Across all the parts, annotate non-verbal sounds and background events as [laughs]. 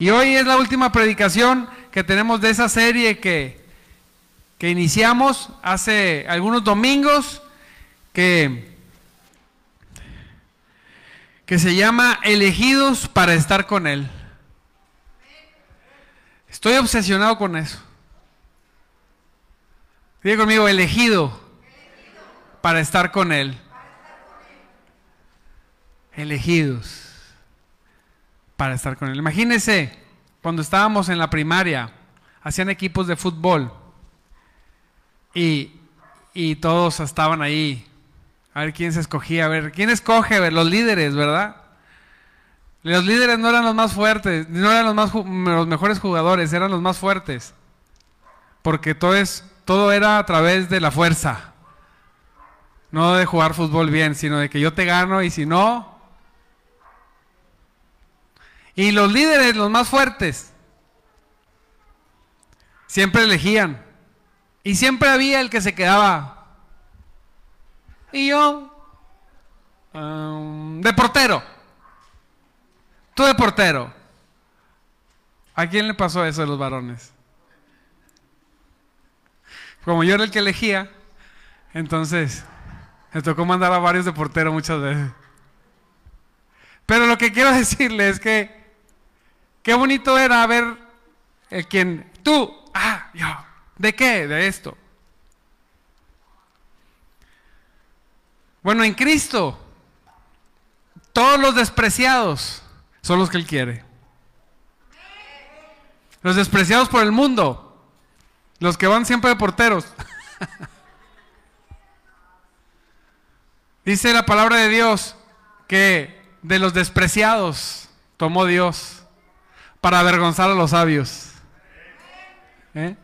Y hoy es la última predicación que tenemos de esa serie que, que iniciamos hace algunos domingos, que, que se llama Elegidos para estar con Él. Estoy obsesionado con eso. Diga conmigo, elegido para estar con Él. Elegidos para estar con Él. Imagínense cuando estábamos en la primaria, hacían equipos de fútbol y, y todos estaban ahí. A ver quién se escogía, a ver, ¿quién escoge? A ver, los líderes, ¿verdad? Los líderes no eran los más fuertes, no eran los, más, los mejores jugadores, eran los más fuertes. Porque todo, es, todo era a través de la fuerza. No de jugar fútbol bien, sino de que yo te gano y si no... Y los líderes, los más fuertes, siempre elegían. Y siempre había el que se quedaba. Y yo, um, de portero. Tú de portero. ¿A quién le pasó eso de los varones? Como yo era el que elegía, entonces me tocó mandar a varios de portero muchas veces. Pero lo que quiero [laughs] decirle es que qué bonito era ver el quien, tú, ah, yo, ¿de qué? De esto. Bueno, en Cristo, todos los despreciados son los que Él quiere. Los despreciados por el mundo, los que van siempre de porteros. [laughs] Dice la palabra de Dios que de los despreciados tomó Dios para avergonzar a los sabios. ¿Eh?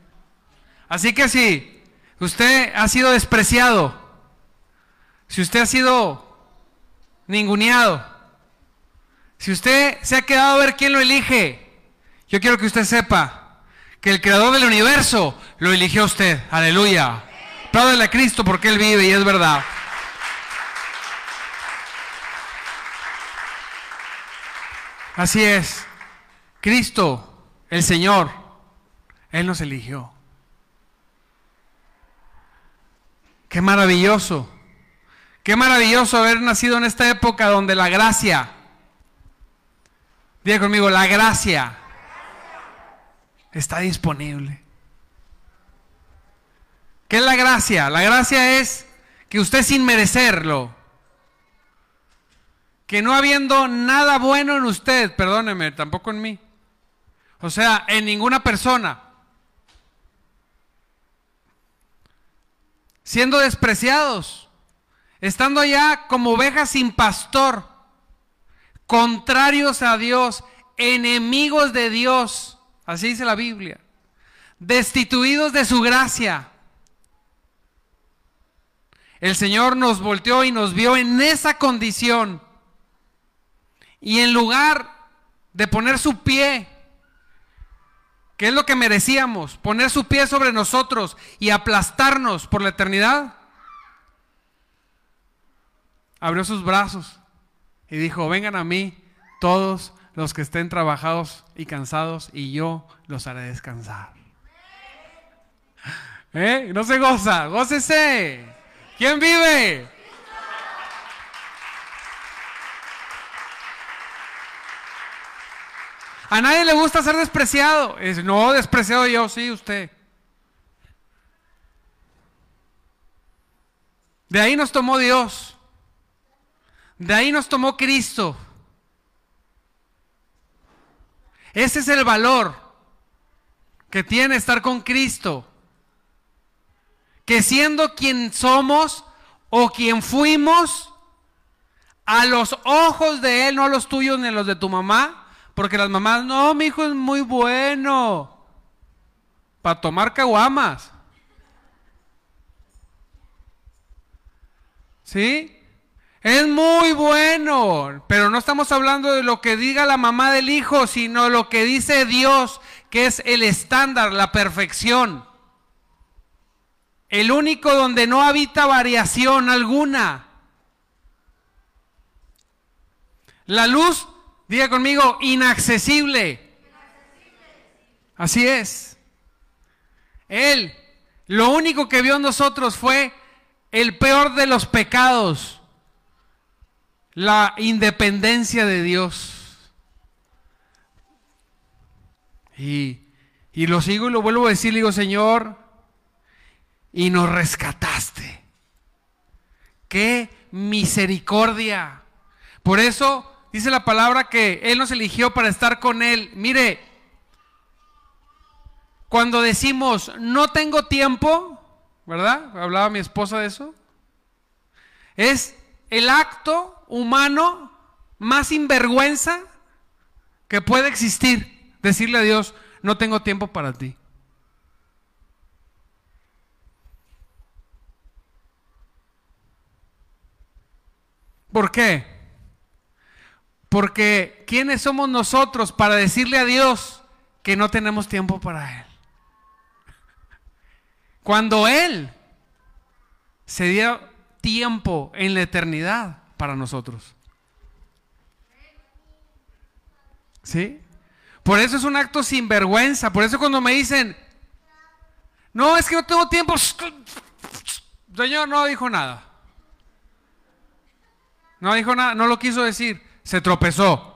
Así que si usted ha sido despreciado, si usted ha sido ninguneado, si usted se ha quedado a ver quién lo elige, yo quiero que usted sepa que el creador del universo lo eligió a usted. Aleluya. Apláudele a Cristo porque Él vive y es verdad. Así es. Cristo, el Señor, Él nos eligió. Qué maravilloso. Qué maravilloso haber nacido en esta época donde la gracia, diga conmigo, la gracia está disponible. ¿Qué es la gracia? La gracia es que usted sin merecerlo, que no habiendo nada bueno en usted, perdóneme, tampoco en mí, o sea, en ninguna persona, siendo despreciados, estando allá como ovejas sin pastor, contrarios a Dios, enemigos de Dios, así dice la Biblia, destituidos de su gracia. El Señor nos volteó y nos vio en esa condición. Y en lugar de poner su pie, que es lo que merecíamos, poner su pie sobre nosotros y aplastarnos por la eternidad, abrió sus brazos y dijo, vengan a mí todos los que estén trabajados y cansados y yo los haré descansar. ¿Eh? No se goza, gócese. ¿Quién vive? A nadie le gusta ser despreciado. Es, no, despreciado yo, sí, usted. De ahí nos tomó Dios. De ahí nos tomó Cristo. Ese es el valor que tiene estar con Cristo. Que siendo quien somos o quien fuimos, a los ojos de Él, no a los tuyos ni a los de tu mamá, porque las mamás, no, mi hijo es muy bueno. Para tomar caguamas. ¿Sí? Es muy bueno, pero no estamos hablando de lo que diga la mamá del hijo, sino lo que dice Dios, que es el estándar, la perfección. El único donde no habita variación alguna. La luz Diga conmigo, inaccesible. Así es. Él, lo único que vio en nosotros fue el peor de los pecados, la independencia de Dios. Y, y lo sigo y lo vuelvo a decir, le digo, Señor, y nos rescataste. Qué misericordia. Por eso dice la palabra que Él nos eligió para estar con Él. Mire, cuando decimos no tengo tiempo, ¿verdad? Hablaba mi esposa de eso. Es el acto humano más sinvergüenza que puede existir. Decirle a Dios, no tengo tiempo para ti. ¿Por qué? Porque ¿quiénes somos nosotros para decirle a Dios que no tenemos tiempo para Él? Cuando Él se dio tiempo en la eternidad para nosotros. ¿Sí? Por eso es un acto sin vergüenza. Por eso cuando me dicen, no, es que no tengo tiempo. Señor no dijo nada. No dijo nada, no lo quiso decir. Se tropezó.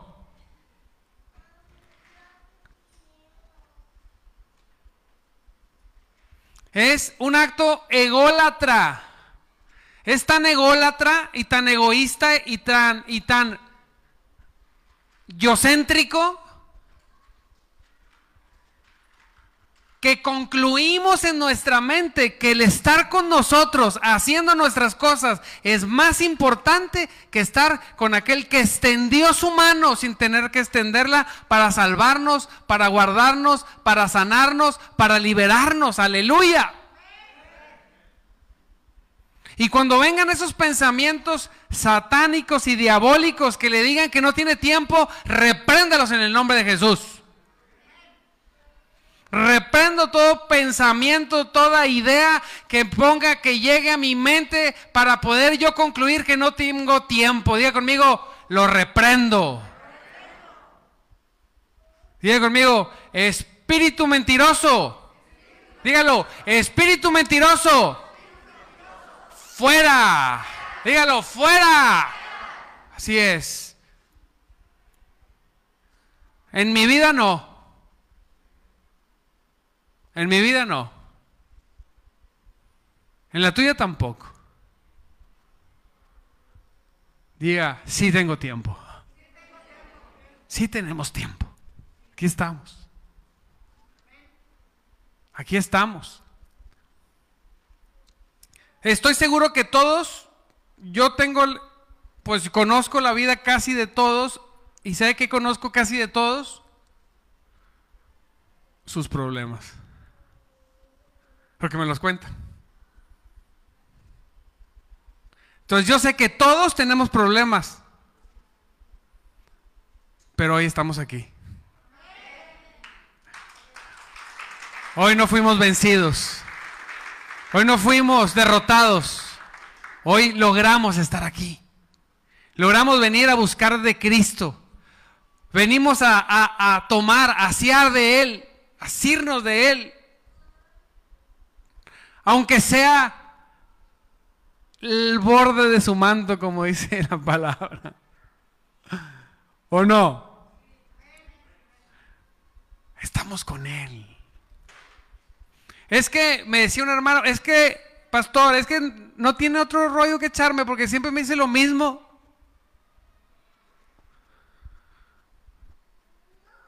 Es un acto ególatra. Es tan ególatra y tan egoísta y tan y tan yocéntrico que concluimos en nuestra mente que el estar con nosotros haciendo nuestras cosas es más importante que estar con aquel que extendió su mano sin tener que extenderla para salvarnos, para guardarnos, para sanarnos, para liberarnos. Aleluya. Y cuando vengan esos pensamientos satánicos y diabólicos que le digan que no tiene tiempo, repréndalos en el nombre de Jesús. Todo pensamiento, toda idea que ponga, que llegue a mi mente para poder yo concluir que no tengo tiempo. Diga conmigo, lo reprendo. Diga conmigo, espíritu mentiroso. Dígalo, espíritu mentiroso. Fuera. Dígalo, fuera. Así es. En mi vida no. En mi vida no. En la tuya tampoco. Diga, sí tengo tiempo. Sí tenemos tiempo. Aquí estamos. Aquí estamos. Estoy seguro que todos, yo tengo, pues conozco la vida casi de todos y sé que conozco casi de todos sus problemas. Porque me los cuentan. Entonces yo sé que todos tenemos problemas. Pero hoy estamos aquí. Hoy no fuimos vencidos. Hoy no fuimos derrotados. Hoy logramos estar aquí. Logramos venir a buscar de Cristo. Venimos a, a, tomar, a asiar de Él, a asirnos de Él aunque sea el borde de su manto, como dice la palabra. ¿O no? Estamos con Él. Es que, me decía un hermano, es que, pastor, es que no tiene otro rollo que echarme porque siempre me dice lo mismo.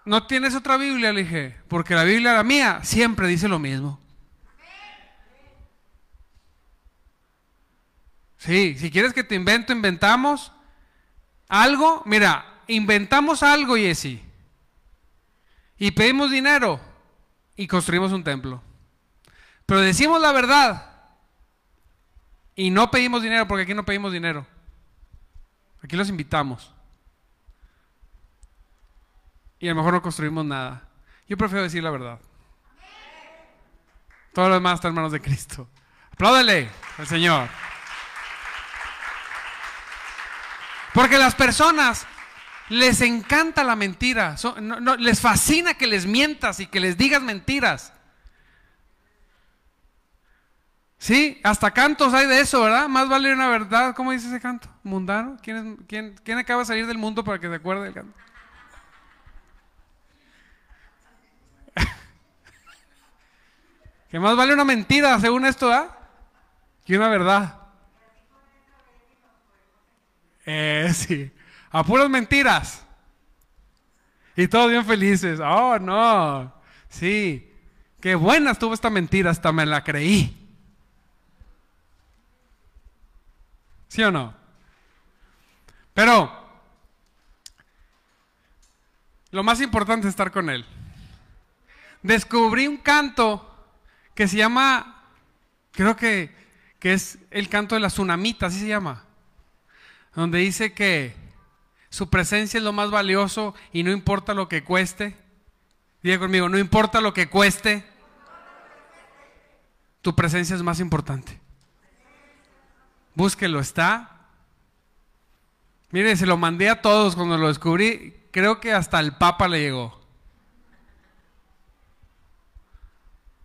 ¿No tienes otra Biblia? Le dije, porque la Biblia, la mía, siempre dice lo mismo. Sí, si quieres que te invento, inventamos algo. Mira, inventamos algo, Jesse. Y pedimos dinero y construimos un templo. Pero decimos la verdad y no pedimos dinero, porque aquí no pedimos dinero. Aquí los invitamos. Y a lo mejor no construimos nada. Yo prefiero decir la verdad. Todo lo demás está en manos de Cristo. Apláudele al Señor. Porque las personas, les encanta la mentira. les fascina que les mientas y que les digas mentiras. Sí, hasta cantos hay de eso, ¿verdad? Más vale una verdad. ¿Cómo dice ese canto? ¿Mundano? ¿Quién, quién, quién acaba de salir del mundo para que se acuerde del canto? [laughs] que más vale una mentira, según esto, ¿ah? Que una verdad. Eh, [laughs] sí. A puras mentiras. Y todos bien felices. Oh, no. Sí. Qué buena estuvo esta mentira, hasta me la creí. ¿Sí o no? Pero lo más importante es estar con Él. Descubrí un canto que se llama, creo que, que es el canto de la tsunamita, así se llama, donde dice que su presencia es lo más valioso y no importa lo que cueste. Diga conmigo, no importa lo que cueste, tu presencia es más importante. Búsquelo, está. Mire, se lo mandé a todos cuando lo descubrí. Creo que hasta el Papa le llegó.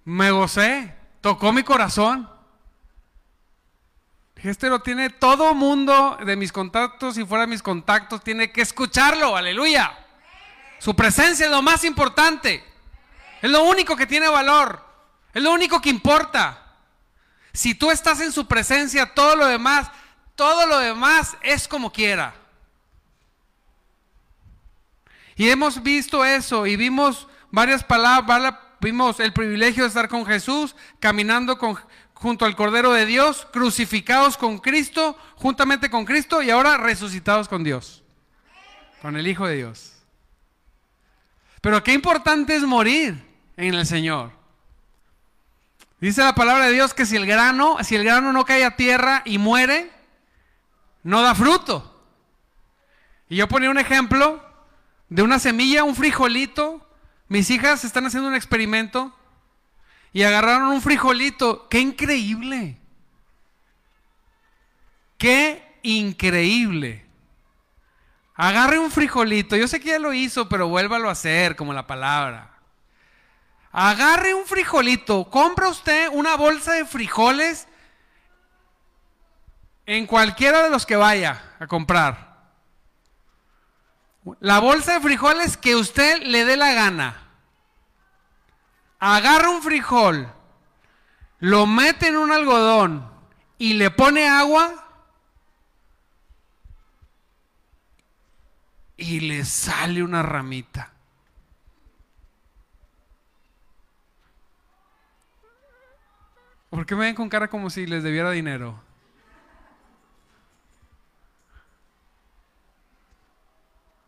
Me gocé, tocó mi corazón. Este lo tiene todo mundo de mis contactos y fuera de mis contactos, tiene que escucharlo, aleluya. Su presencia es lo más importante. Es lo único que tiene valor. Es lo único que importa. Si tú estás en su presencia, todo lo demás, todo lo demás es como quiera. Y hemos visto eso y vimos varias palabras, vimos el privilegio de estar con Jesús, caminando junto al Cordero de Dios, crucificados con Cristo, juntamente con Cristo y ahora resucitados con Dios, con el Hijo de Dios. Pero qué importante es morir en el Señor. Dice la palabra de Dios que si el grano, si el grano no cae a tierra y muere, no da fruto. Y yo ponía un ejemplo de una semilla, un frijolito. Mis hijas están haciendo un experimento y agarraron un frijolito. ¡Qué increíble! ¡Qué increíble! Agarre un frijolito. Yo sé que ya lo hizo, pero vuélvalo a hacer, como la palabra. Agarre un frijolito, compra usted una bolsa de frijoles en cualquiera de los que vaya a comprar. La bolsa de frijoles que usted le dé la gana. Agarra un frijol, lo mete en un algodón y le pone agua y le sale una ramita. ¿Por qué me ven con cara como si les debiera dinero?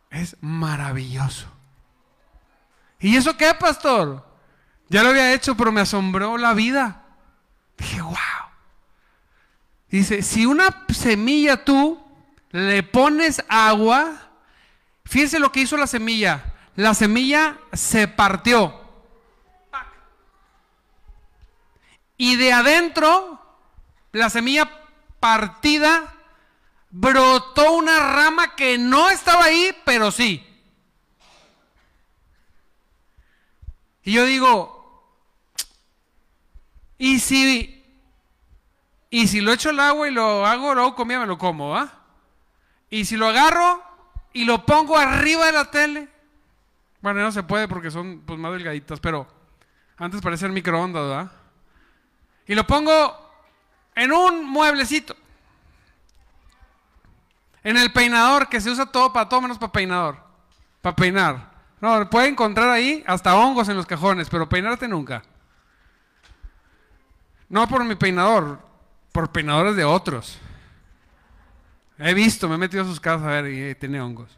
Es maravilloso. ¿Y eso qué, pastor? Ya lo había hecho, pero me asombró la vida. Dije, wow. Dice, si una semilla tú le pones agua, fíjense lo que hizo la semilla. La semilla se partió. Y de adentro, la semilla partida, brotó una rama que no estaba ahí, pero sí. Y yo digo, ¿y si, y si lo echo al agua y lo hago, luego comía, me lo como, ¿ah? Y si lo agarro y lo pongo arriba de la tele, bueno, no se puede porque son pues, más delgaditas, pero antes parecían microondas, ¿verdad? y lo pongo en un mueblecito. En el peinador, que se usa todo para todo menos para peinador. Para peinar. No, puede encontrar ahí hasta hongos en los cajones, pero peinarte nunca. No por mi peinador, por peinadores de otros. He visto, me he metido a sus casas a ver y tiene hongos.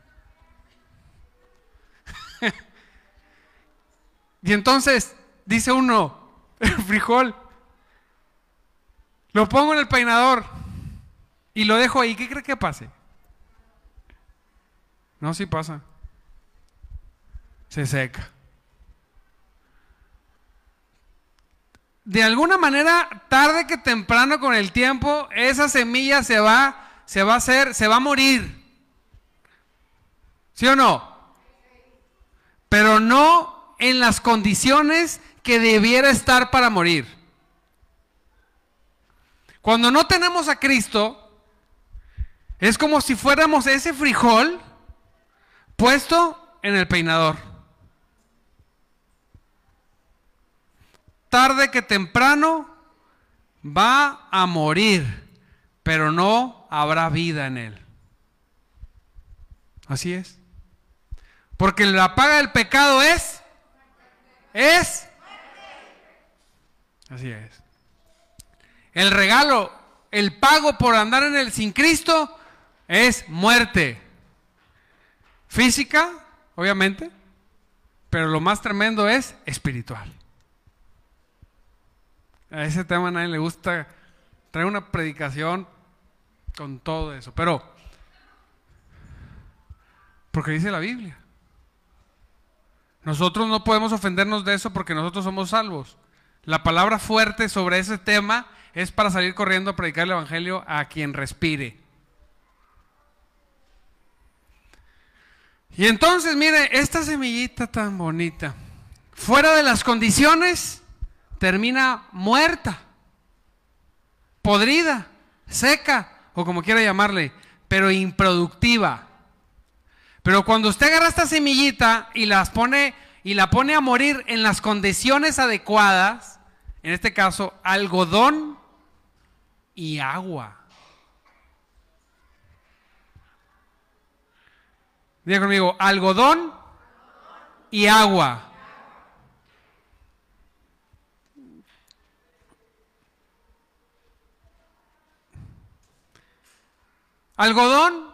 [laughs] y entonces dice uno, el frijol, lo pongo en el peinador y lo dejo ahí. ¿Qué cree que pase? No, sí pasa. Se seca. De alguna manera, tarde que temprano con el tiempo, esa semilla se va, se va a hacer, se va a morir. ¿Sí o no? Pero no en las condiciones que debiera estar para morir. Cuando no tenemos a Cristo, es como si fuéramos ese frijol puesto en el peinador. Tarde que temprano va a morir, pero no habrá vida en él. Así es. Porque la paga del pecado es es Así es. El regalo, el pago por andar en el sin Cristo es muerte. Física, obviamente, pero lo más tremendo es espiritual. A ese tema a nadie le gusta traer una predicación con todo eso, pero porque dice la Biblia. Nosotros no podemos ofendernos de eso porque nosotros somos salvos. La palabra fuerte sobre ese tema es para salir corriendo a predicar el Evangelio a quien respire. Y entonces, mire, esta semillita tan bonita, fuera de las condiciones, termina muerta, podrida, seca, o como quiera llamarle, pero improductiva. Pero cuando usted agarra esta semillita y las pone y la pone a morir en las condiciones adecuadas, en este caso algodón y agua. Diga conmigo, algodón y agua. Algodón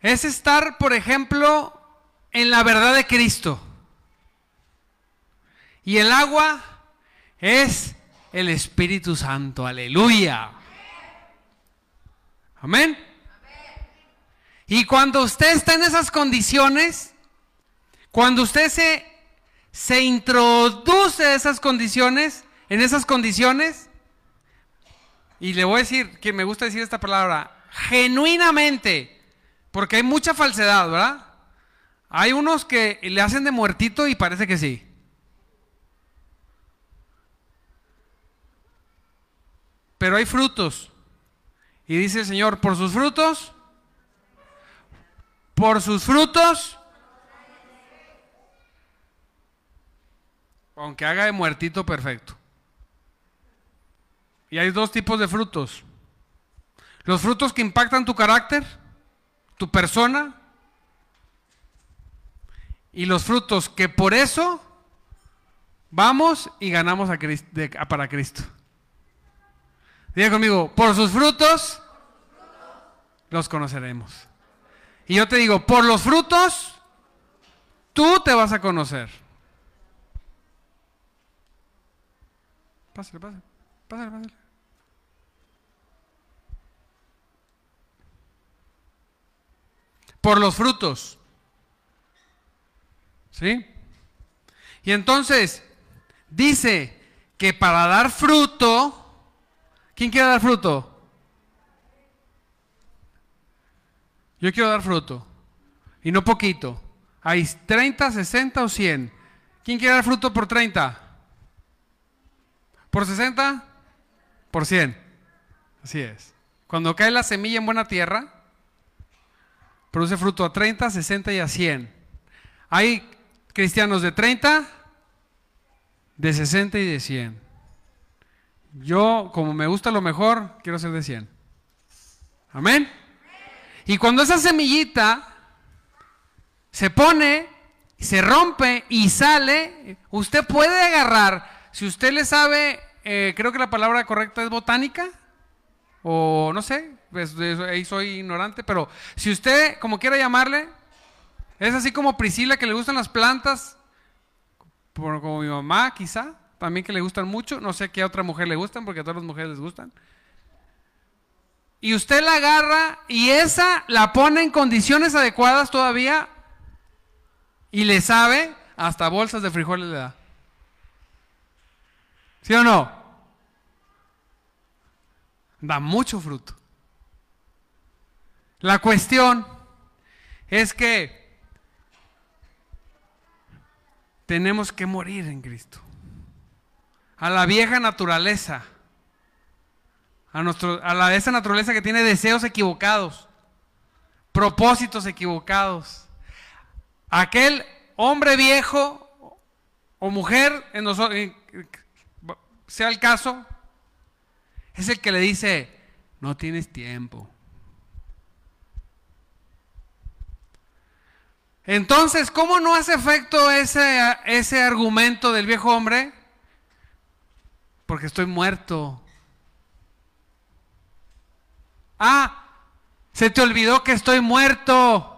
es estar, por ejemplo, en la verdad de Cristo. Y el agua es el Espíritu Santo. Aleluya. Amén. Y cuando usted está en esas condiciones, cuando usted se, se introduce a esas condiciones, en esas condiciones, y le voy a decir que me gusta decir esta palabra, genuinamente, porque hay mucha falsedad, ¿verdad? Hay unos que le hacen de muertito y parece que sí. Pero hay frutos. Y dice el Señor, por sus frutos, por sus frutos, aunque haga de muertito perfecto. Y hay dos tipos de frutos. Los frutos que impactan tu carácter, tu persona, y los frutos que por eso vamos y ganamos para Cristo. Diga conmigo, por sus frutos los conoceremos. Y yo te digo, por los frutos tú te vas a conocer. Pásale, pásale, pásale, pásale. Por los frutos. ¿Sí? Y entonces dice que para dar fruto, ¿Quién quiere dar fruto? Yo quiero dar fruto. Y no poquito. Hay 30, 60 o 100. ¿Quién quiere dar fruto por 30? ¿Por 60? Por 100. Así es. Cuando cae la semilla en buena tierra, produce fruto a 30, 60 y a 100. Hay cristianos de 30, de 60 y de 100. Yo, como me gusta lo mejor, quiero ser de 100. Amén. Y cuando esa semillita se pone, se rompe y sale, usted puede agarrar, si usted le sabe, eh, creo que la palabra correcta es botánica, o no sé, pues, ahí soy ignorante, pero si usted, como quiera llamarle, es así como Priscila que le gustan las plantas, como mi mamá quizá, también que le gustan mucho, no sé qué otra mujer le gustan, porque a todas las mujeres les gustan. Y usted la agarra y esa la pone en condiciones adecuadas todavía y le sabe, hasta bolsas de frijoles le da. ¿Sí o no? Da mucho fruto. La cuestión es que tenemos que morir en Cristo. A la vieja naturaleza. A, nuestro, a la, esa naturaleza que tiene deseos equivocados, propósitos equivocados. Aquel hombre viejo o mujer, sea el caso, es el que le dice, no tienes tiempo. Entonces, ¿cómo no hace efecto ese, ese argumento del viejo hombre? Porque estoy muerto. Ah, se te olvidó que estoy muerto.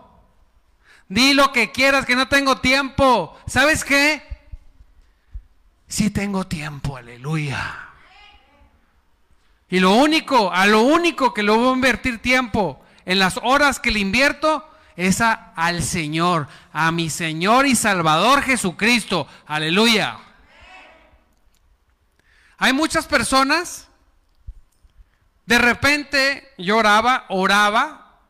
Di lo que quieras, que no tengo tiempo. ¿Sabes qué? Sí tengo tiempo, aleluya. Y lo único, a lo único que lo voy a invertir tiempo, en las horas que le invierto, es al Señor, a mi Señor y Salvador Jesucristo. Aleluya. Hay muchas personas, de repente lloraba, oraba,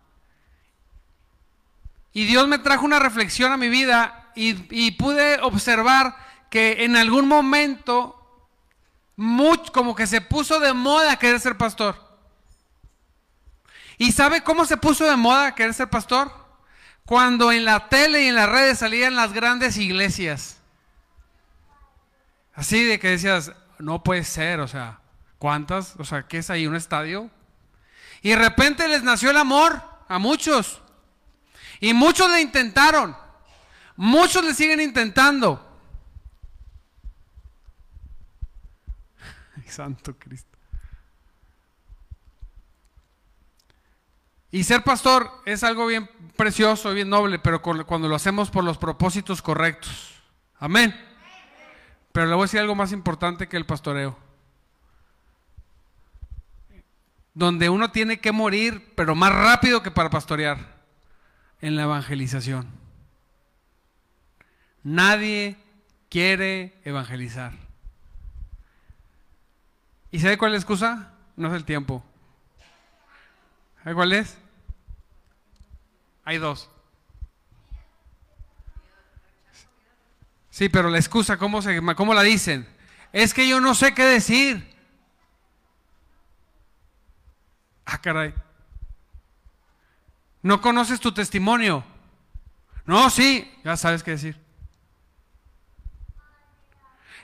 y Dios me trajo una reflexión a mi vida y, y pude observar que en algún momento, como que se puso de moda querer ser pastor. ¿Y sabe cómo se puso de moda querer ser pastor? Cuando en la tele y en las redes salían las grandes iglesias. Así de que decías, no puede ser, o sea, ¿cuántas? O sea, ¿qué es ahí? ¿Un estadio? Y de repente les nació el amor a muchos. Y muchos le intentaron. Muchos le siguen intentando. [laughs] Santo Cristo. Y ser pastor es algo bien precioso, bien noble, pero cuando lo hacemos por los propósitos correctos. Amén. Pero le voy a decir algo más importante que el pastoreo. Donde uno tiene que morir, pero más rápido que para pastorear, en la evangelización. Nadie quiere evangelizar. ¿Y sabe cuál es la excusa? No es el tiempo. ¿Sabe cuál es? Hay dos. Sí, pero la excusa, ¿cómo, se, ¿cómo la dicen? Es que yo no sé qué decir. Ah, caray. ¿No conoces tu testimonio? No, sí, ya sabes qué decir.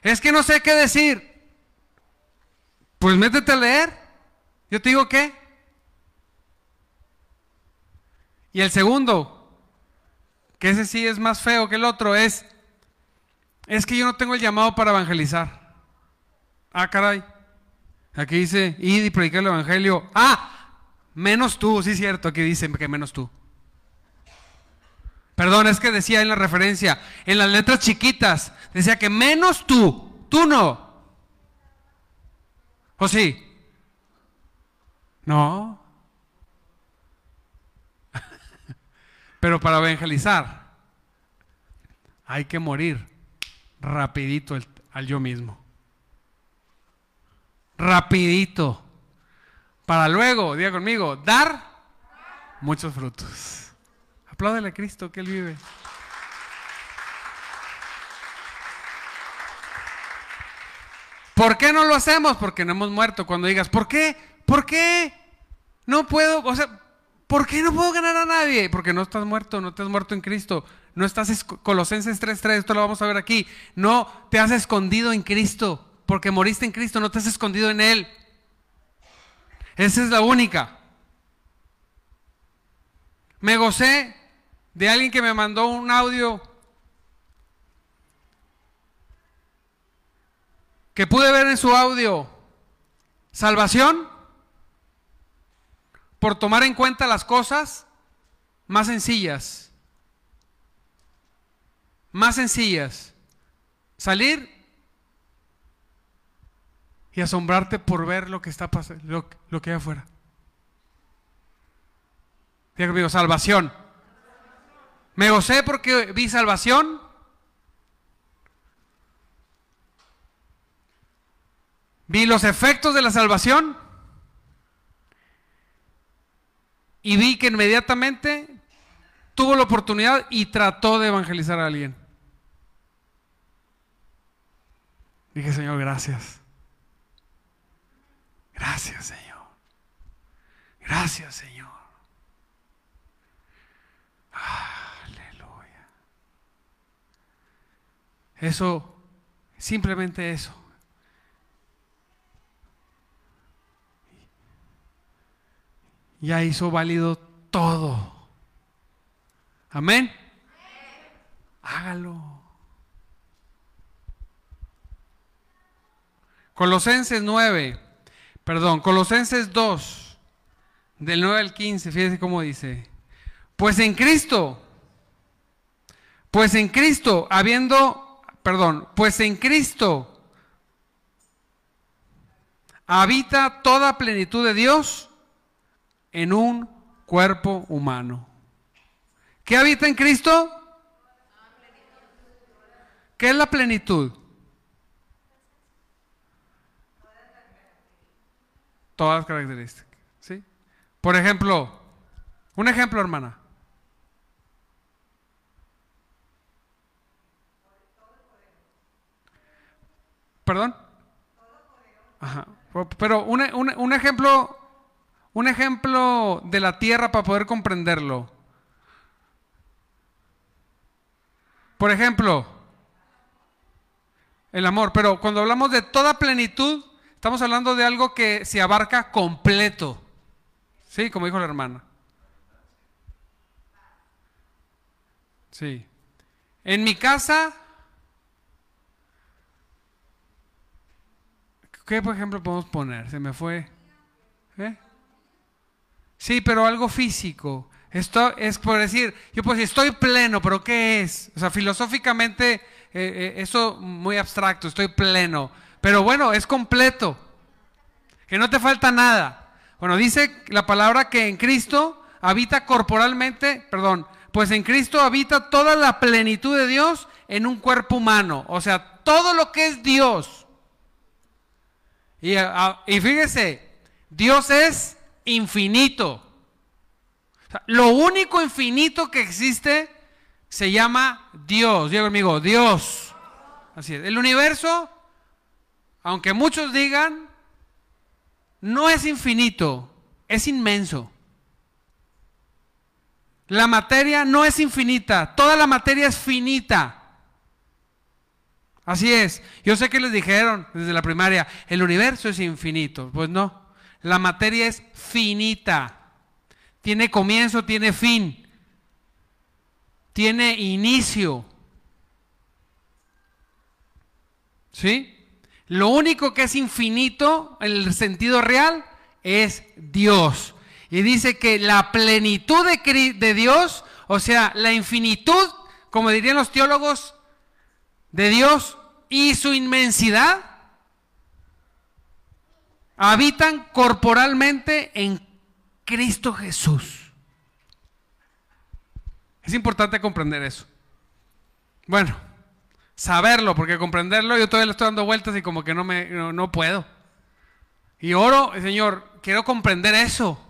Es que no sé qué decir. Pues métete a leer. Yo te digo qué. Y el segundo, que ese sí es más feo que el otro, es, es que yo no tengo el llamado para evangelizar. Ah, caray. Aquí dice, id y predicar el evangelio. Ah, menos tú, sí es cierto, aquí dice que menos tú. Perdón, es que decía en la referencia, en las letras chiquitas, decía que menos tú, tú no. ¿O sí? No. Pero para evangelizar hay que morir rapidito al yo mismo. Rapidito. Para luego, diga conmigo, dar muchos frutos. Apláudele a Cristo que Él vive. ¿Por qué no lo hacemos? Porque no hemos muerto. Cuando digas, ¿por qué? ¿Por qué? No puedo, o sea, ¿Por qué no puedo ganar a nadie? Porque no estás muerto, no te has muerto en Cristo. No estás, Colosenses 3.3, esto lo vamos a ver aquí. No te has escondido en Cristo, porque moriste en Cristo, no te has escondido en Él. Esa es la única. Me gocé de alguien que me mandó un audio que pude ver en su audio. Salvación por tomar en cuenta las cosas más sencillas. Más sencillas. Salir y asombrarte por ver lo que está pasando, lo, que hay afuera. Diga salvación. Me gocé porque vi salvación. Vi los efectos de la salvación. Y vi que inmediatamente tuvo la oportunidad y trató de evangelizar a alguien. Dije, Señor, gracias. Gracias, Señor. Gracias, Señor. Aleluya. Eso, simplemente eso. Ya hizo válido todo. Amén. Hágalo. Colosenses 9, perdón, Colosenses 2, del 9 al 15, fíjese cómo dice. Pues en Cristo, pues en Cristo, habiendo, perdón, pues en Cristo habita toda plenitud de Dios en un cuerpo humano. ¿Qué habita en Cristo? ¿Qué es la plenitud? Todas las características. ¿sí? Por ejemplo, un ejemplo, hermana. ¿Perdón? Ajá. Pero un, un ejemplo, un ejemplo de la tierra para poder comprenderlo. Por ejemplo, el amor, pero cuando hablamos de toda plenitud, estamos hablando de algo que se abarca completo. Sí, como dijo la hermana. Sí. En mi casa, ¿qué por ejemplo podemos poner? Se me fue. ¿Eh? Sí, pero algo físico. Esto es por decir, yo puedo decir, estoy pleno, pero ¿qué es? O sea, filosóficamente, eh, eh, eso muy abstracto, estoy pleno. Pero bueno, es completo. Que no te falta nada. Bueno, dice la palabra que en Cristo habita corporalmente, perdón, pues en Cristo habita toda la plenitud de Dios en un cuerpo humano. O sea, todo lo que es Dios. Y, ah, y fíjese, Dios es infinito. Lo único infinito que existe se llama Dios. Diego amigo, Dios. Así es. El universo, aunque muchos digan, no es infinito, es inmenso. La materia no es infinita, toda la materia es finita. Así es. Yo sé que les dijeron desde la primaria, el universo es infinito. Pues no, la materia es finita. Tiene comienzo, tiene fin. Tiene inicio. ¿Sí? Lo único que es infinito en el sentido real es Dios. Y dice que la plenitud de, de, Dios, o sea, la infinitud, como dirían los teólogos, de Dios y su inmensidad, habitan corporalmente en Cristo Jesús. Es importante comprender eso. Bueno, saberlo, porque comprenderlo yo todavía le estoy dando vueltas y como que no, me, no, puedo. Y oro, Señor, quiero comprender eso.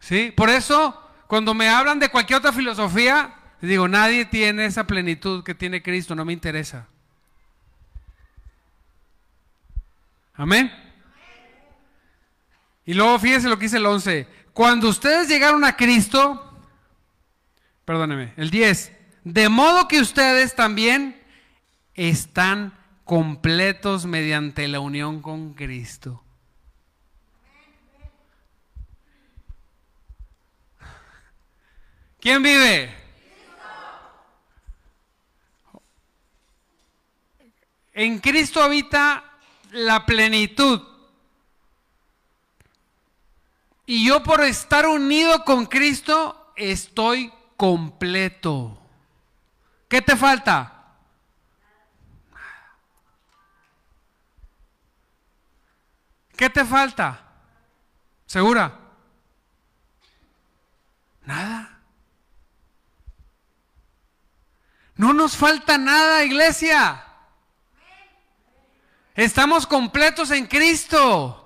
¿Sí? Por eso, cuando me hablan de cualquier otra filosofía, digo, nadie tiene esa plenitud que tiene Cristo, no me interesa. Amén. Y luego fíjense lo que dice el 11. Cuando ustedes llegaron a Cristo, perdóneme, el 10, de modo que ustedes también están completos mediante la unión con Cristo. ¿Quién vive? En Cristo habita la plenitud. Y yo por estar unido con Cristo estoy completo. ¿Qué te falta? ¿Qué te falta? ¿Segura? Nada. No nos falta nada, iglesia. Estamos completos en Cristo.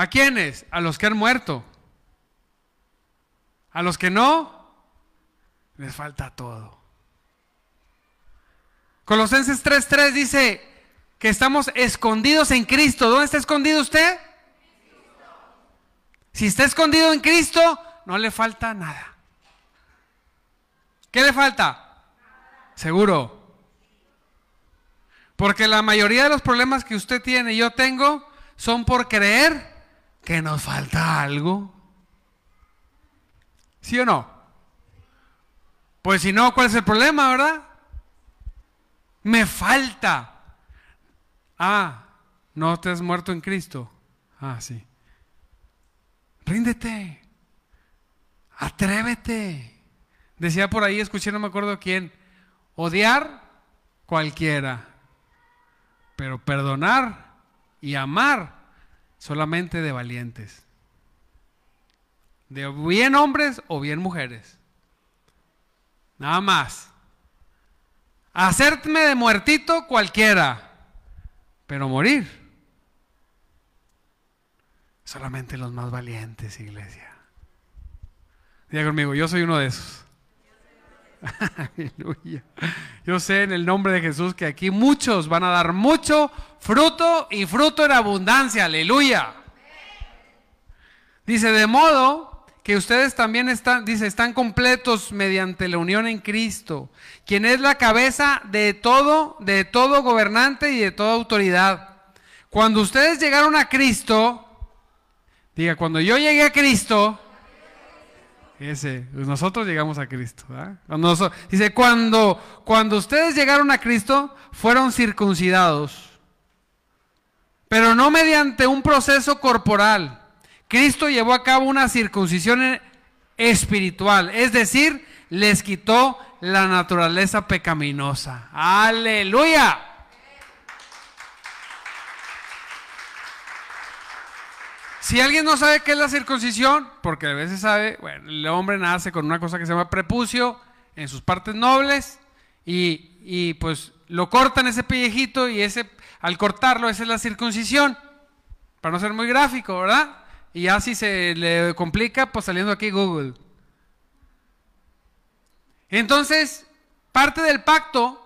¿A quiénes? A los que han muerto. A los que no, les falta todo. Colosenses 3:3 dice que estamos escondidos en Cristo. ¿Dónde está escondido usted? Si está escondido en Cristo, no le falta nada. ¿Qué le falta? Seguro. Porque la mayoría de los problemas que usted tiene y yo tengo son por creer que nos falta algo. ¿Sí o no? Pues si no, ¿cuál es el problema, verdad? Me falta. Ah, no te has muerto en Cristo. Ah, sí. Ríndete. Atrévete. Decía por ahí, escuché, no me acuerdo quién, odiar cualquiera, pero perdonar y amar solamente de valientes. De bien hombres o bien mujeres. Nada más. Hacerme de muertito cualquiera, pero morir. Solamente los más valientes, iglesia. Diga conmigo, yo soy uno de esos. [laughs] Aleluya. Yo sé en el nombre de Jesús que aquí muchos van a dar mucho fruto y fruto en abundancia. Aleluya. Dice, de modo que ustedes también están, dice, están completos mediante la unión en Cristo, quien es la cabeza de todo, de todo gobernante y de toda autoridad. Cuando ustedes llegaron a Cristo, diga, cuando yo llegué a Cristo, ese, pues nosotros llegamos a Cristo. Dice, cuando, cuando ustedes llegaron a Cristo, fueron circuncidados, pero no mediante un proceso corporal. Cristo llevó a cabo una circuncisión espiritual, es decir, les quitó la naturaleza pecaminosa. Aleluya. Si alguien no sabe qué es la circuncisión, porque a veces sabe, bueno, el hombre nace con una cosa que se llama prepucio en sus partes nobles y, pues lo cortan ese pellejito y ese, al cortarlo, esa es la circuncisión, para no ser muy gráfico, ¿verdad? Y así se le complica, pues saliendo aquí Google. Entonces, parte del pacto,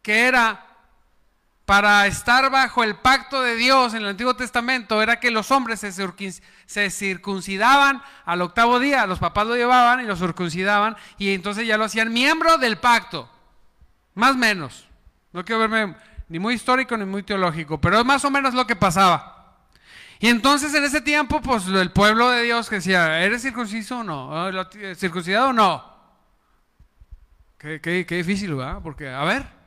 que era para estar bajo el pacto de Dios en el Antiguo Testamento era que los hombres se, circuncidaban al octavo día, los papás lo llevaban y lo circuncidaban y entonces ya lo hacían miembro del pacto, más o menos. No quiero verme ni muy histórico ni muy teológico, pero es más o menos lo que pasaba. Y entonces en ese tiempo, pues el pueblo de Dios que decía, ¿eres circunciso o no? ¿Circuncidado o no? Qué, qué difícil, ¿verdad? Porque, a ver,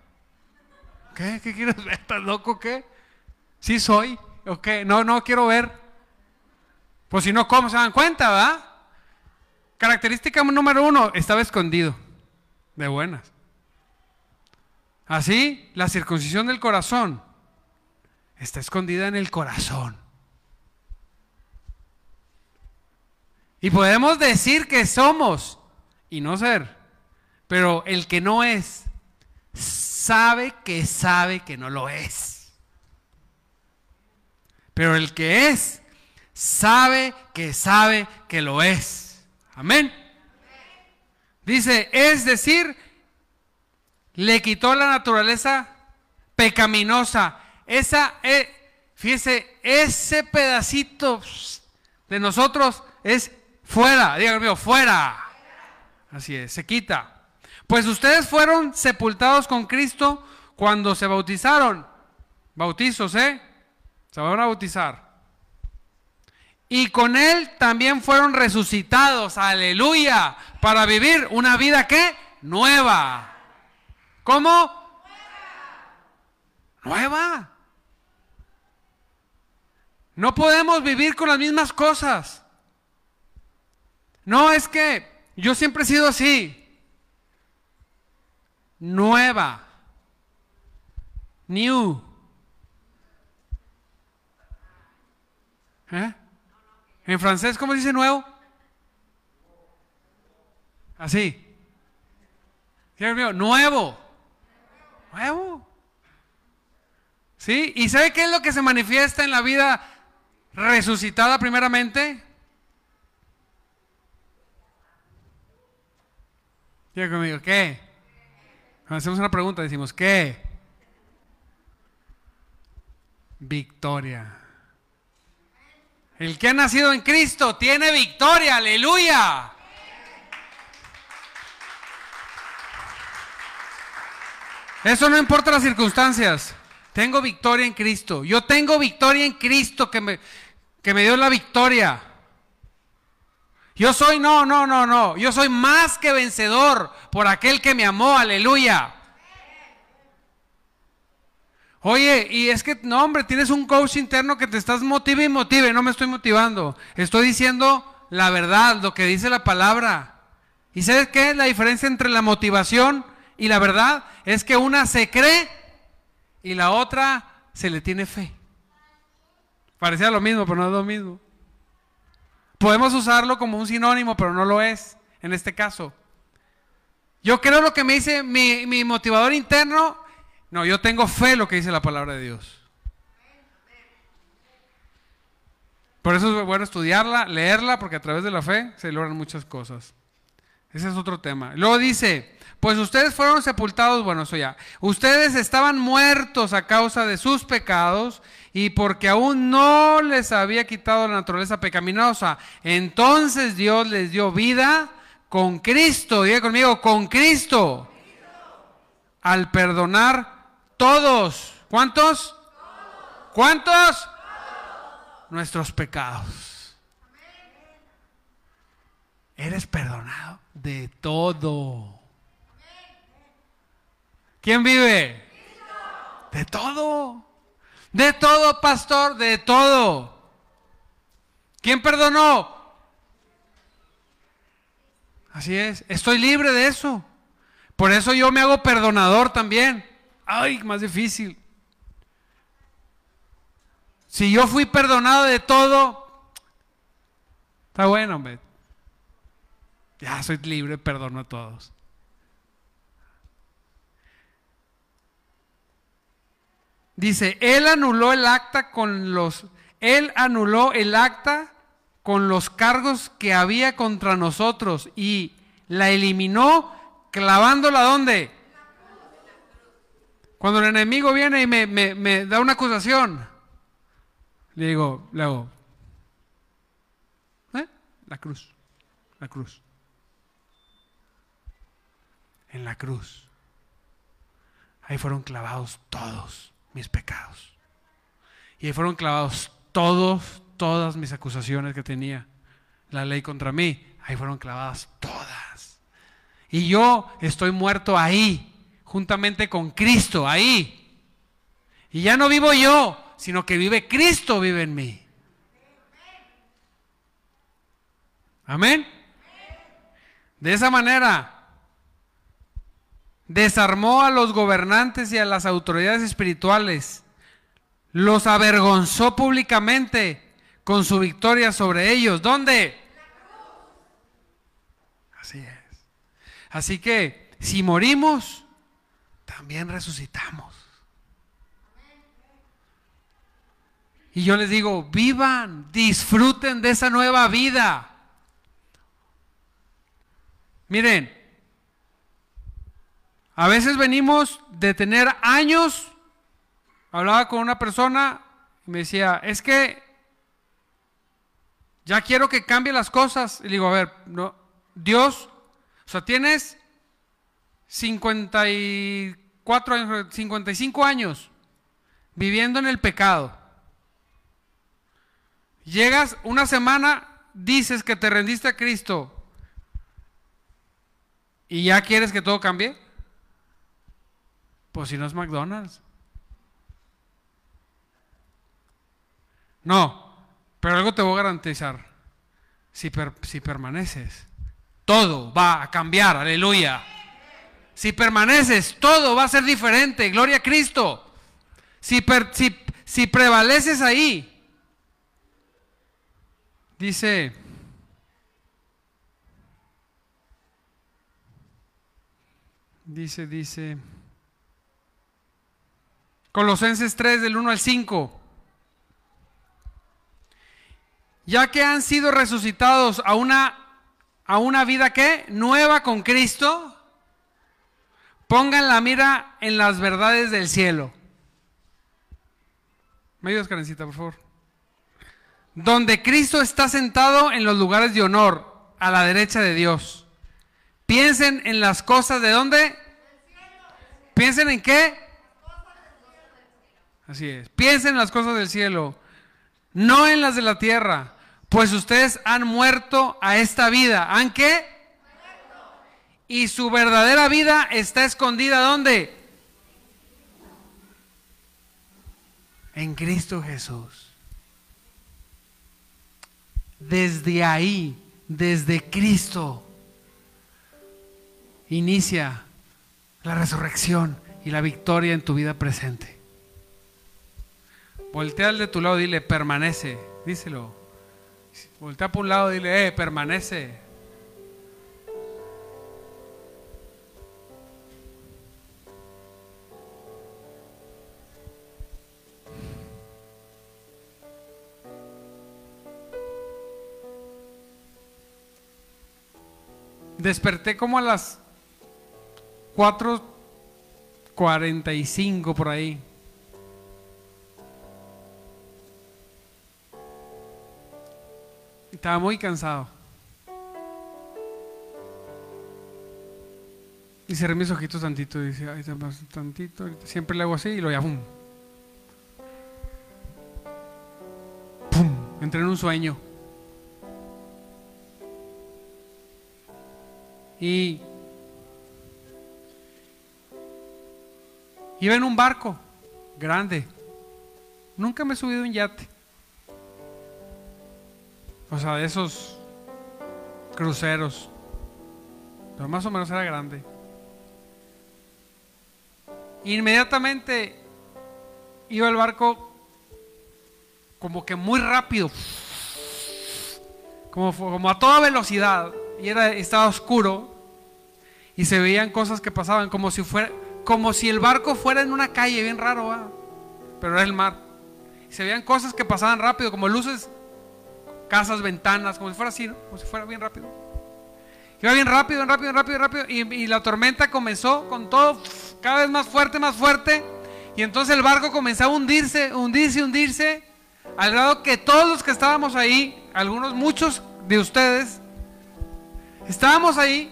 ¿Qué? ¿Qué quieres ver? ¿Estás loco qué? Sí soy. ¿O qué? No, no quiero ver. Pues si no, ¿cómo se dan cuenta, verdad? Característica número uno, estaba escondido. De buenas. Así, la circuncisión del corazón está escondida en el corazón. Y podemos decir que somos y no ser, pero el que no es sabe que sabe que no lo es. Pero el que es, sabe que sabe que lo es. Amén. Dice, es decir, le quitó la naturaleza pecaminosa. Esa, eh, fíjese, ese pedacito de nosotros es fuera. Díganme, fuera. Así es, se quita. Pues ustedes fueron sepultados con Cristo cuando se bautizaron. Bautizos, ¿eh? Se van a bautizar. Y con Él también fueron resucitados, aleluya, para vivir una vida que nueva. ¿Cómo? Nueva. No podemos vivir con las mismas cosas. No es que yo siempre he sido así nueva. New. ¿Eh? En francés, ¿cómo dice nuevo? Así. Nuevo. Nuevo. ¿Sí? ¿Y sabe qué es lo que se manifiesta en la vida resucitada primeramente. Diga conmigo, ¿qué? Hacemos una pregunta, decimos, ¿qué? Victoria. El que ha nacido en Cristo tiene victoria, aleluya. Eso no importa las circunstancias. Tengo victoria en Cristo. Yo tengo victoria en Cristo que me, que me dio la victoria. Yo soy, no, no, no, no. Yo soy más que vencedor por aquel que me amó, aleluya. Oye, y es que, no, hombre, tienes un coach interno que te estás motive y motive. No me estoy motivando. Estoy diciendo la verdad, lo que dice la palabra. ¿Y sabes qué? La diferencia entre la motivación y la verdad es que una se cree y la otra se le tiene fe. Parecía lo mismo, pero no es lo mismo. Podemos usarlo como un sinónimo, pero no lo es en este caso. Yo creo lo que me dice mi, motivador interno no, yo tengo fe en lo que dice la palabra de Dios. Por eso es bueno estudiarla, leerla, porque a través de la fe se logran muchas cosas. Ese es otro tema. Luego dice, pues ustedes fueron sepultados, bueno, eso ya. Ustedes estaban muertos a causa de sus pecados y porque aún no les había quitado la naturaleza pecaminosa. Entonces Dios les dio vida con Cristo. Diga conmigo, con Cristo. Al perdonar todos. ¿Cuántos? ¿Cuántos? Nuestros pecados. Eres perdonado de todo. ¿Quién vive? De todo. De todo, pastor, de todo. ¿Quién perdonó? Así es, estoy libre de eso. Por eso yo me hago perdonador también. Ay, más difícil. Si yo fui perdonado de todo, está bueno, hombre. Ya soy libre, perdono a todos. Dice, él anuló el acta con los, él anuló el acta con los cargos que había contra nosotros y la eliminó clavándola donde? Cuando el enemigo viene y me, da una acusación, le digo, le hago, ¿eh? La cruz, la cruz. En la cruz. Ahí fueron clavados todos mis pecados. Y ahí fueron clavados todos, todas mis acusaciones que tenía la ley contra mí. Ahí fueron clavadas todas. Y yo estoy muerto ahí juntamente con Cristo ahí. Y ya no vivo yo, sino que vive Cristo, vive en mí. Amén. De esa manera, desarmó a los gobernantes y a las autoridades espirituales, los avergonzó públicamente con su victoria sobre ellos. ¿Dónde? Así es. Así que, si morimos, también resucitamos. Y yo les digo, vivan, disfruten de esa nueva vida. Miren, a veces venimos de tener años, hablaba con una persona y me decía, es que ya quiero que cambie las cosas. Y digo, a ver, no, Dios, o sea, tienes 54 años, 55 años viviendo en el pecado. Llegas una semana, dices que te rendiste a Cristo y ya quieres que todo cambie. Pues si no es McDonald's. No, pero algo te voy a garantizar. Si, si permaneces, todo va a cambiar. Aleluya. Si permaneces, todo va a ser diferente. Gloria a Cristo. Si, si, prevaleces ahí, dice, dice, dice, Colosenses 3 del 1 al 5. ya que han sido resucitados a una, a una vida nueva con Cristo, pongan la mira en las verdades del cielo. ¿Me ayudas, por favor? Donde Cristo está sentado en los lugares de honor, a la derecha de Dios. Piensen en las cosas de dónde. Piensen en qué. Así es. Piensen en las cosas del cielo, no en las de la tierra, pues ustedes han muerto a esta vida. ¿Han qué? Y su verdadera vida está escondida ¿dónde? En Cristo Jesús. Desde ahí, desde Cristo, inicia la resurrección y la victoria en tu vida presente. Voltea al de tu lado dile, permanece, díselo. Voltea por un lado dile, eh, permanece. Desperté como a las 4.45 por ahí. Estaba muy cansado. Y cerré mis ojitos tantito y dice, ay, tantito. Siempre le hago así y lo ya, ¡pum! ¡Pum! Entré en un sueño. Y iba en un barco grande. Nunca me he subido un yate. O sea, de esos cruceros. Pero más o menos era grande. Inmediatamente iba el barco como que muy rápido. Como, como a toda velocidad. Y era, estaba oscuro. Y se veían cosas que pasaban como si fuera, como si el barco fuera en una calle, bien raro, pero era el mar. Y se veían cosas que pasaban rápido, como luces casas, ventanas, como si fuera así, ¿no? Como si fuera bien rápido. Iba bien rápido, rápido, rápido, rápido. Y, la tormenta comenzó con todo cada vez más fuerte, más fuerte. Y entonces el barco comenzó a hundirse, hundirse, hundirse. Al grado que todos los que estábamos ahí, algunos, muchos de ustedes, estábamos ahí.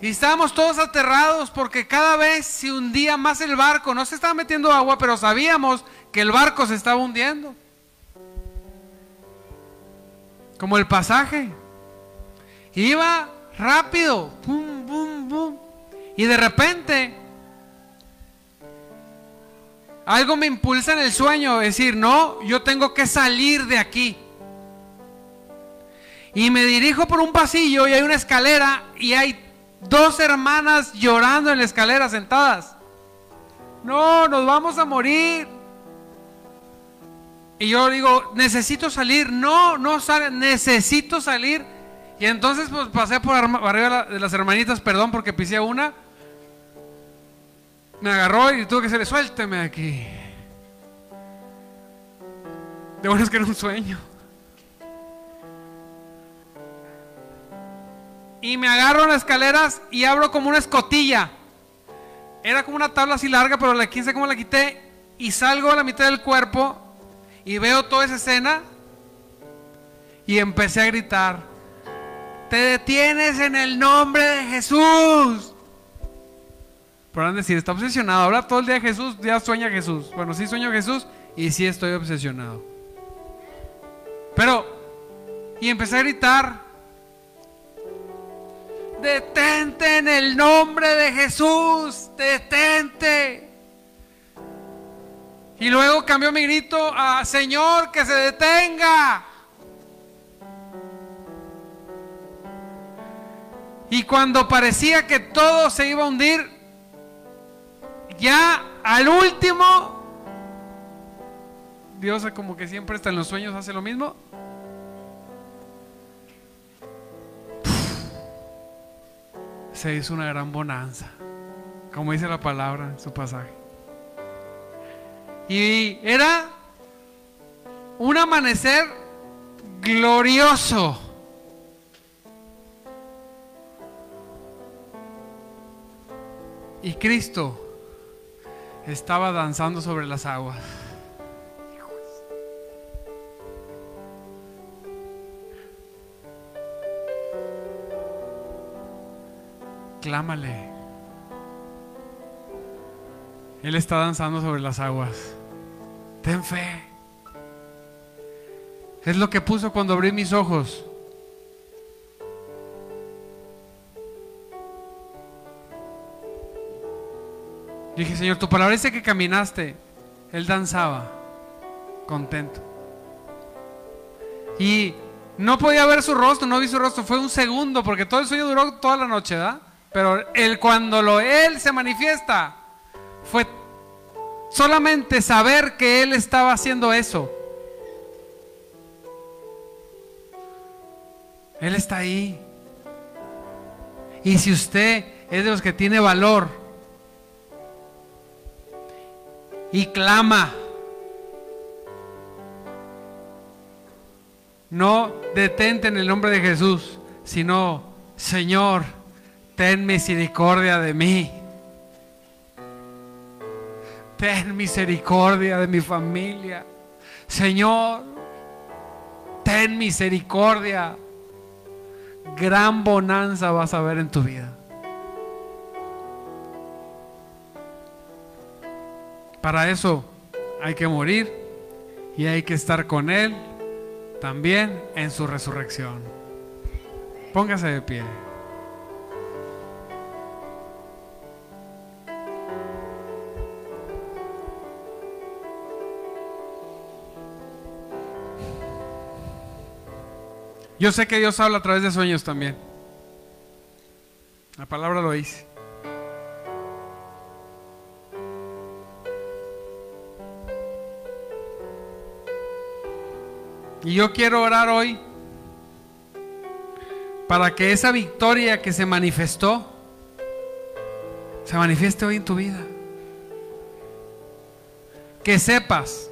Y estábamos todos aterrados porque cada vez se hundía más el barco. No se estaba metiendo agua, pero sabíamos que el barco se estaba hundiendo. Como el pasaje. Iba rápido. Pum, pum, pum. Y de repente algo me impulsa en el sueño, decir, no, yo tengo que salir de aquí. Y me dirijo por un pasillo y hay una escalera y hay dos hermanas llorando en la escalera sentadas. No, nos vamos a morir. Y yo digo, necesito salir. No, no sale, necesito salir. Y entonces pues pasé por arriba de las hermanitas, perdón porque pisé una. Me agarró y tuve que decirle, suélteme aquí. De bueno es que era un sueño. Y me agarro en las escaleras y abro como una escotilla. Era como una tabla así larga, pero la 15 como la quité. Y salgo a la mitad del cuerpo y veo toda esa escena y empecé a gritar, te detienes en el nombre de Jesús. Podrán decir, está obsesionado, habla todo el día de Jesús, ya sueña Jesús. Bueno, sí sueño Jesús y sí estoy obsesionado. Pero, y empecé a gritar, detente en el nombre de Jesús, detente. Y luego cambió mi grito a Señor, que se detenga. Y cuando parecía que todo se iba a hundir, ya al último, Dios como que siempre está en los sueños, hace lo mismo. Se hizo una gran bonanza, como dice la palabra en su pasaje. Y era un amanecer glorioso. Y Cristo estaba danzando sobre las aguas. Clámale. Él está danzando sobre las aguas. Ten fe. Es lo que puso cuando abrí mis ojos. Dije, Señor, tu palabra dice que caminaste. Él danzaba, contento. Y no podía ver su rostro, no vi su rostro. Fue un segundo, porque todo el sueño duró toda la noche, ¿verdad? Pero él, cuando lo, él se manifiesta, fue solamente saber que él estaba haciendo eso. Él está ahí. Y si usted es de los que tiene valor y clama, no detente en el nombre de Jesús, sino, Señor, ten misericordia de mí. Ten misericordia de mi familia. Señor, ten misericordia. Gran bonanza vas a ver en tu vida. Para eso hay que morir y hay que estar con Él también en su resurrección. Póngase de pie. Yo sé que Dios habla a través de sueños también. La palabra lo dice. Y yo quiero orar hoy para que esa victoria que se manifestó, se manifieste hoy en tu vida. Que sepas